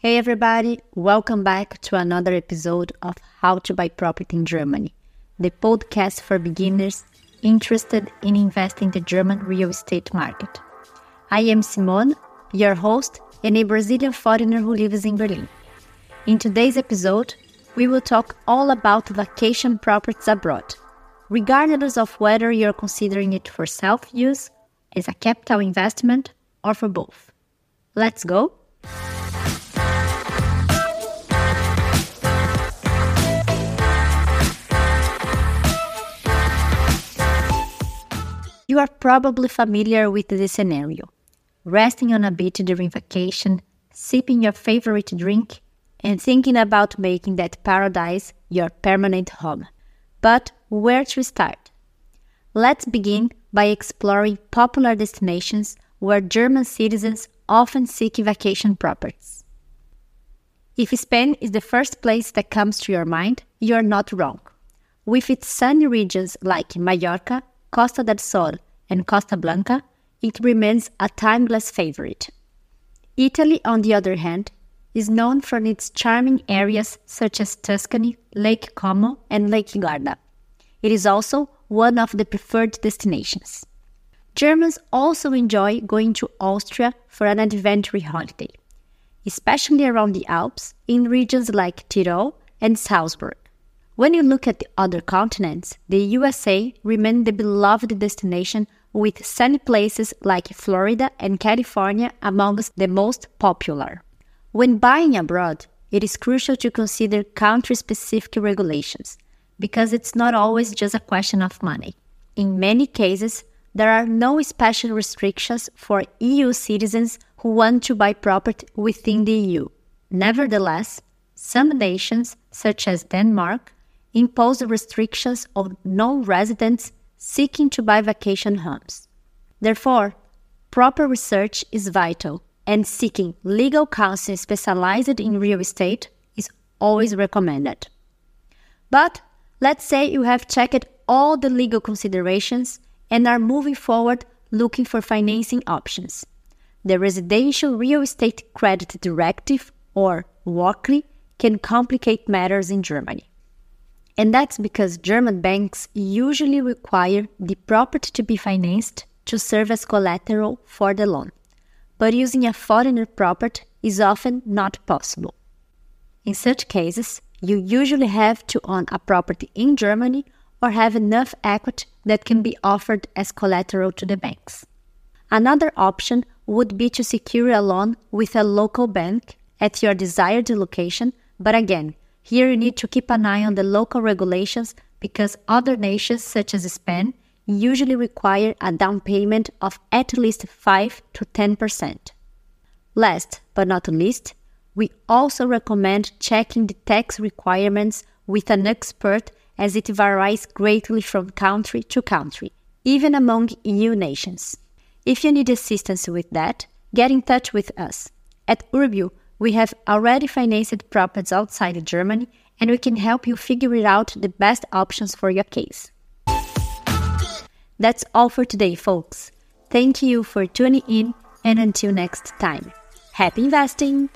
Hey everybody, welcome back to another episode of How to Buy Property in Germany, the podcast for beginners interested in investing in the German real estate market. I am Simone, your host and a Brazilian foreigner who lives in Berlin. In today's episode, we will talk all about vacation properties abroad, regardless of whether you're considering it for self use, as a capital investment, or for both. Let's go! You are probably familiar with this scenario resting on a beach during vacation, sipping your favorite drink, and thinking about making that paradise your permanent home. But where to start? Let's begin by exploring popular destinations where German citizens often seek vacation properties. If Spain is the first place that comes to your mind, you're not wrong. With its sunny regions like Mallorca, Costa del Sol, and Costa Blanca, it remains a timeless favorite. Italy, on the other hand, is known for its charming areas such as Tuscany, Lake Como, and Lake Garda. It is also one of the preferred destinations. Germans also enjoy going to Austria for an adventure holiday, especially around the Alps in regions like Tyrol and Salzburg. When you look at the other continents, the USA remains the beloved destination with sunny places like Florida and California amongst the most popular. When buying abroad, it is crucial to consider country specific regulations because it's not always just a question of money. In many cases, there are no special restrictions for EU citizens who want to buy property within the EU. Nevertheless, some nations, such as Denmark, impose restrictions on non residents seeking to buy vacation homes. Therefore, proper research is vital, and seeking legal counsel specialized in real estate is always recommended. But let's say you have checked all the legal considerations and are moving forward looking for financing options. The Residential Real Estate Credit Directive, or WRCRI, can complicate matters in Germany. And that's because German banks usually require the property to be financed to serve as collateral for the loan. But using a foreigner property is often not possible. In such cases, you usually have to own a property in Germany or have enough equity that can be offered as collateral to the banks. Another option would be to secure a loan with a local bank at your desired location, but again, here you need to keep an eye on the local regulations because other nations, such as Spain, usually require a down payment of at least 5 to 10%. Last but not least, we also recommend checking the tax requirements with an expert as it varies greatly from country to country, even among EU nations. If you need assistance with that, get in touch with us. At Urbyo, we have already financed properties outside Germany and we can help you figure out the best options for your case. That's all for today, folks. Thank you for tuning in and until next time. Happy investing!